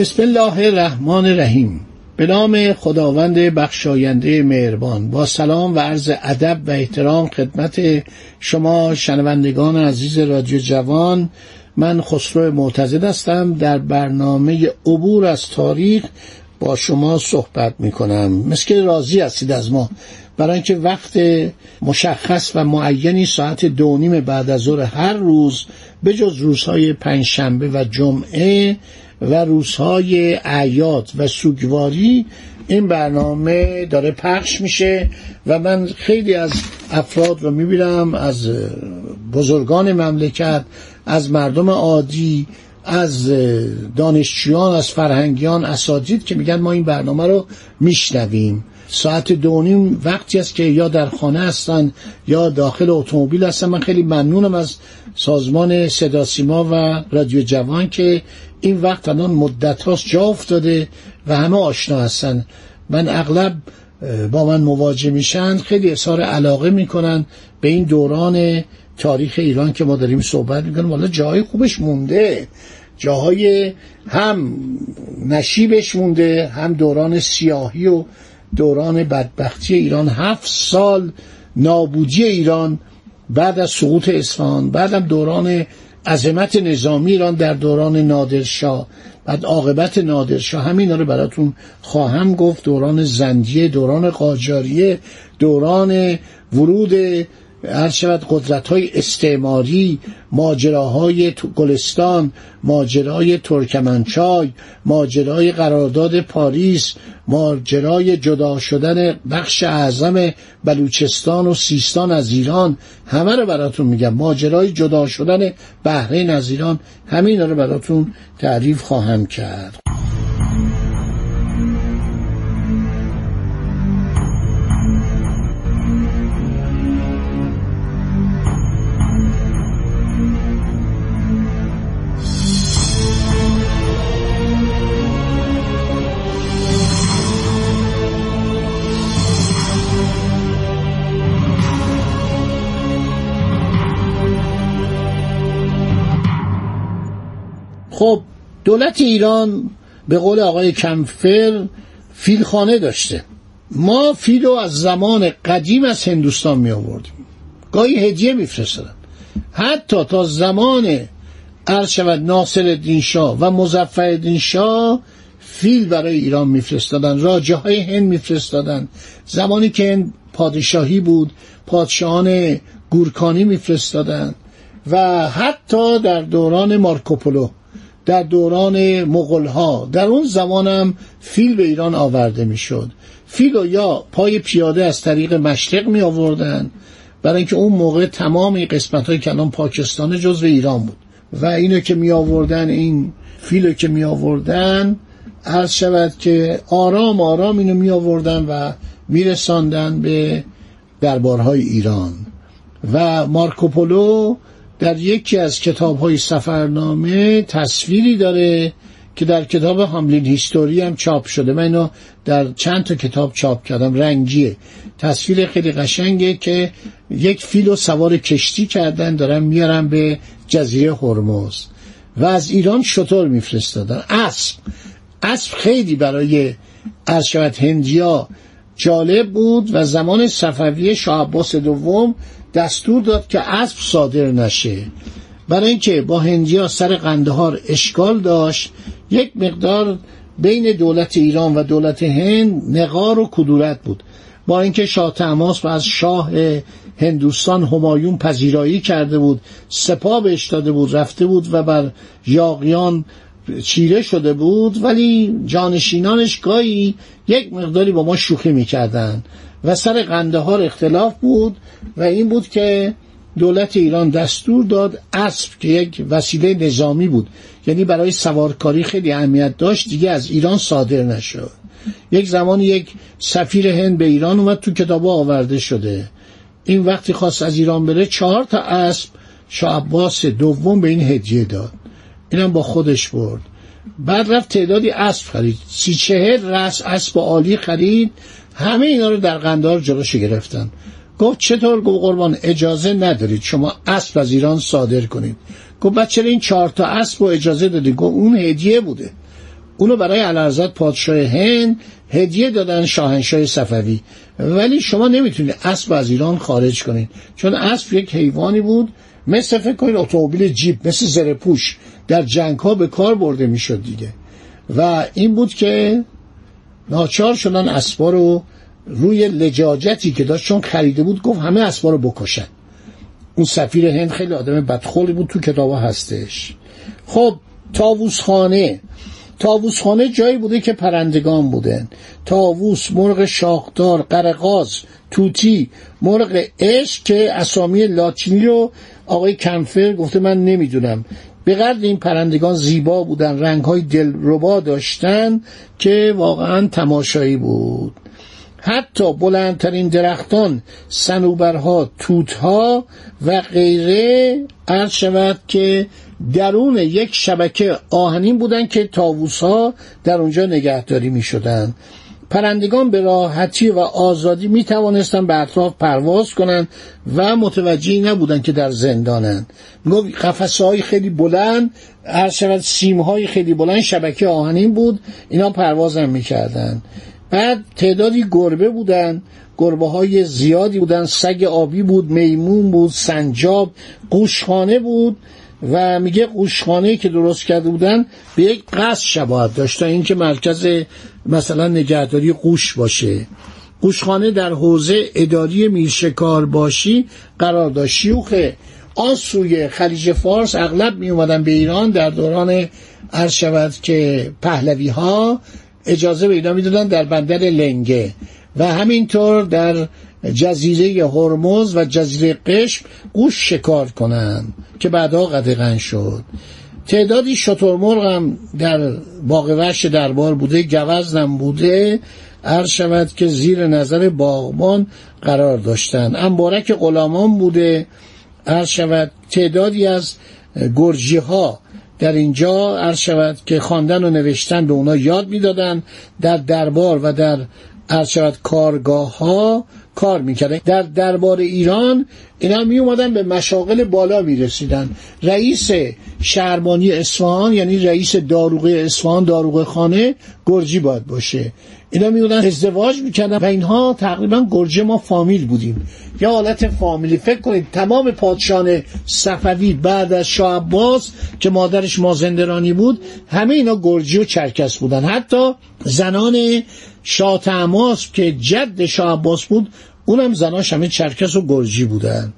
بسم الله الرحمن الرحیم. به نام خداوند بخشاینده مهربان. با سلام و عرض ادب و احترام خدمت شما شنوندگان عزیز رادیو جوان. من خسرو معتزد هستم. در برنامه عبور از تاریخ با شما صحبت می کنم مثل راضی هستید از ما. برای اینکه وقت مشخص و معینی ساعت دو نیم بعد از ظهر هر روز به جز روزهای پنجشنبه و جمعه و روزهای اعیاد و سوگواری این برنامه داره پخش میشه و من خیلی از افراد رو می‌بینم از بزرگان مملکت از مردم عادی از دانشجویان از فرهنگیان اساتید که میگن ما این برنامه رو میشنویم. ساعت دونیم وقتی است که یا در خانه هستن یا داخل اتومبیل هستن. من خیلی ممنونم از سازمان صدا سیما و رادیو جوان که این وقت الان مدت هاست جا افتاده و همه آشنا هستن. من اغلب با من مواجه میشن خیلی اظهار علاقه می‌کنن به این دوران تاریخ ایران که ما داریم صحبت می‌کنیم. والا جای خوبش مونده. جاهای هم نشیبش مونده هم دوران سیاهی و دوران بدبختی ایران. هفت سال نابودی ایران بعد از سقوط اصفهان بعدم دوران عظمت نظامی ایران در دوران نادرشاه بعد عاقبت نادرشاه همینا رو براتون خواهم گفت. دوران زندیه دوران قاجاریه دوران ورود هر شود قدرت های استعماری ماجراهای گلستان ماجرای ترکمنچای ماجرای قرارداد پاریس ماجرای جدا شدن بخش اعظم بلوچستان و سیستان از ایران همه رو براتون میگم. ماجرای جدا شدن بحرین از ایران همین رو براتون تعریف خواهم کرد. خب دولت ایران به قول آقای کمفر فیلخانه داشته. ما فیل رو از زمان قدیم از هندوستان می آوردیم. گاهی هدیه میفرستادن حتی تا زمان عرض شود ناصر الدین شاه و مظفر الدین شاه فیل برای ایران میفرستادن راجه های هند میفرستادن زمانی که هند پادشاهی بود پادشاهان گورکانی میفرستادن و حتی در دوران مارکوپولو در دوران مغول ها در اون زمانم فیل به ایران آورده می‌شد. فیل و یا پای پیاده از طریق مشرق می آوردن برای اینکه اون موقع تمام این قسمت های که الان پاکستان جزو ایران بود. و اینو که می آوردن این فیلو که می آوردن عرض شود که آرام آرام اینو می آوردن و می رساندن به دربارهای ایران. و مارکوپولو در یکی از کتاب های سفرنامه تصویری داره که در کتاب هاملین هیستوری هم چاپ شده. من اینو در چند تا کتاب چاپ کردم. رنگیه. تصویر خیلی قشنگه که یک فیل و سوار کشتی کردن دارن میارن به جزیره هرمز. و از ایران شطور میفرستادن. اسب. اسب خیلی برای ارشد هندیا جالب بود و زمان صفوی شاه عباس دوم دستور داد که اسب صادر نشه. برای اینکه با هندیا سر قندهار اشکال داشت یک مقدار بین دولت ایران و دولت هند نقار و کدورت بود. با اینکه شاه تماس و از شاه هندوستان همایون پذیرایی کرده بود سپاه بهش داده بود رفته بود و بر یاقیان چیره شده بود ولی جانشینانش گاهی یک مقداری با ما شوخی می‌کردن و سر قندهار اختلاف بود و این بود که دولت ایران دستور داد اسب که یک وسیله نظامی بود. یعنی برای سوارکاری خیلی اهمیت داشت دیگه از ایران صادر نشد. یک زمان یک سفیر هند به ایران اومد تو کتاب آورده شده. این وقتی خواست از ایران بره چهار تا اسب شاه عباس دوم به این هدیه داد. اینم با خودش برد. بعد رفت تعدادی اسب خرید. سی چهل رس اسب عالی خرید. همه اینا رو در قندار جلوش گرفتن. گفت چطور گفت قربان اجازه ندارید شما اسب از ایران صادر کنید. گفت چرا این چهار تا اسب رو اجازه دادید؟ گفت اون هدیه بوده. اونو برای علازت پادشاه هند هدیه دادن شاهنشاه صفوی. ولی شما نمی‌تونید اسب از ایران خارج کنید. چون اسب یک حیوانی بود مثل فکر کنید اتومبیل جیپ مثل زرپوش در جنگ ها به کار برده می‌شد دیگه. و این بود که ناچار شدن اسبا رو روی لجاجتی که داشت چون خریده بود گفت همه اسبا رو بکشن. اون سفیر هند خیلی آدم بدخولی بود تو کتابا هستش. خب تاووس خانه جایی بوده که پرندگان بودن. تاووس مرغ شاخدار قرقاز توتی مرغ عشق که اسامی لاتینی رو آقای کنفر گفته من نمی‌دونم. به قدر این پرندگان زیبا بودن رنگ های دلربا داشتن که واقعا تماشایی بود حتی بلندترین درختان سنوبرها توتها و غیره عرض شود که درون یک شبکه آهنین بودن که تاووس ها در اونجا نگهداری می شدن. پرندگان به راحتی و آزادی می توانستن به اطراف پرواز کنند و متوجهی نبودن که در زندانند. گفت قفسه های خیلی بلند هر شود سیم های خیلی بلند شبکه آهنین بود. اینا پرواز هم می‌کردن بعد تعدادی گربه بودن گربه های زیادی بودن سگ آبی بود میمون بود سنجاب قوشخانه بود. و میگه قوشخانه که درست کرده بودن به یک قصد شباهت داشت تا اینکه مرکز مثلا نگهداری قوش باشه. قوشخانه در حوزه اداری میرشکار باشی قرار داشت. شیوخه آن سوی خلیج فارس اغلب می اومدن به ایران در دوران عرض شود که پهلوی ها اجازه پیدا می‌دادن در بندر لنگه و همینطور در جزیره هرمز و جزیره قشم گوش شکار کنند که بعدا قدغن شد. تعدادی شترمرغ هم در باغ وحش دربار بوده گوزنم بوده. عرض شود که زیر نظر باغبان قرار داشتن. انبارک غلامان بوده. عرض شود تعدادی از گرجی ها در اینجا عرض شود که خواندن و نوشتن به اونا یاد می‌دادن. در دربار و در عرض شود کارگاه ها کار می‌کردن. در دربار ایران اینا می اومدن به مشاغل بالا می رسیدن رئیس شهربانی اصفهان یعنی رئیس داروغه اصفهان داروغه خانه گرجی باید باشه. اینا می ازدواج می‌کردن و اینها تقریبا گرجه ما فامیل بودیم. یا حالت فامیلی. فکر کنید تمام پادشان صفوی بعد از شاه عباس که مادرش مازندرانی بود همه اینا گرجی و چرکس بودن. حتی زنان شاه که جد شاه عباس بود اونم زناش همه چرکس و گرجی بودن.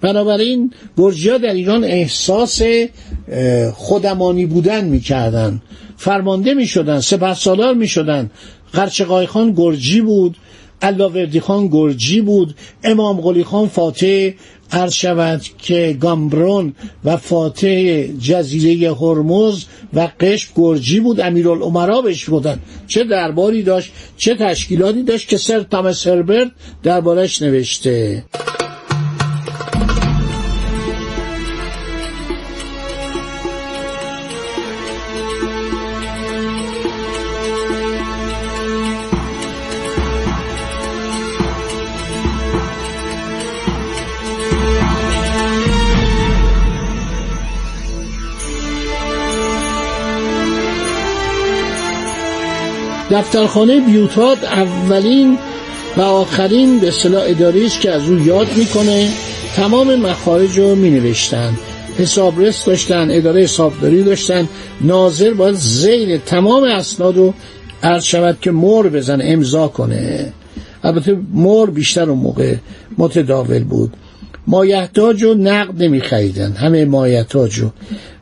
بنابراین گرجی ها در ایران احساس خودمانی بودن می‌کردن. فرمانده می‌شدن سپه سالار می‌شدن. قرچقای خان گرجی بود علاوردی خان گرجی بود امام قلی خان فاتح عرض شود که گامبرون و فاتح جزیره هرمز و قشم گرجی بود امیرالعمرا بهش بودن. چه درباری داشت چه تشکیلاتی داشت که سر تامس هربرت دربارش نوشته. دفترخانه بیوتات اولین و آخرین به اصطلاح اداری که از او یاد می‌کنه. تمام مخارج رو می نوشتن حسابرس داشتن اداره حسابداری داشتن. ناظر باید زیر تمام اسناد رو عرض شود که مور بزن امضا کنه. البته مور بیشتر اون موقع متداول بود. مایحتاج و نقد نمی خریدن همه مایحتاج رو.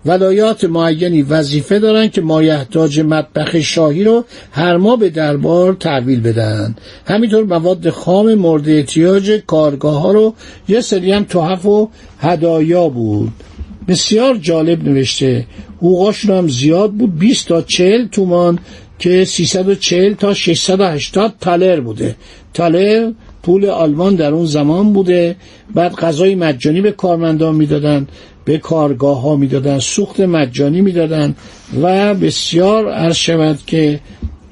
ولایات معینی وظیفه دارن که مایحتاج مطبخ شاهی رو هر ماه به دربار تحویل بدن. همینطور مواد خام مورد احتیاج کارگاه ها رو یه سری هم تحف و هدایا بود. بسیار جالب نوشته. حقوقاشون هم زیاد بود. 20 تا 40 تومان که 340 تا 680 تالر بوده. تالر پول آلمان در اون زمان بوده. بعد غذای مجانی به کارمندان می‌دادن به کارگاه ها می‌دادن سوخت مجانی می‌دادن و بسیار عرض شود که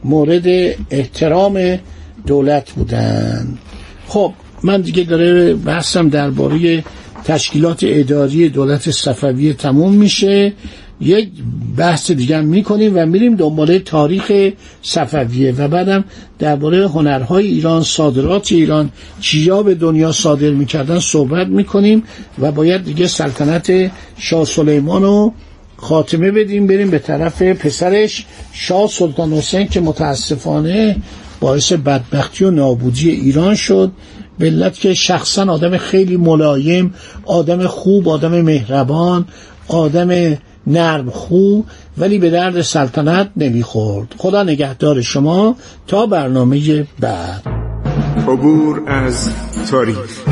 مورد احترام دولت بودن. خب من دیگه داره بحثم درباره تشکیلات اداری دولت صفوی تموم میشه. یک بحث دیگه می‌کنیم و میریم دنباله تاریخ صفویه و بعدم درباره هنرهای ایران صادرات ایران چیا به دنیا صادر می‌کردن صحبت می‌کنیم و باید دیگه سلطنت شاه سلیمان رو خاتمه بدیم بریم به طرف پسرش شاه سلطان حسین که متاسفانه باعث بدبختی و نابودی ایران شد. ملت که شخصا آدم خیلی ملایم آدم خوب آدم مهربان آدم نرم خوب ولی به درد سلطنت نمی‌خورد. خدا نگهدار شما تا برنامه بعد. عبور از تاریخ.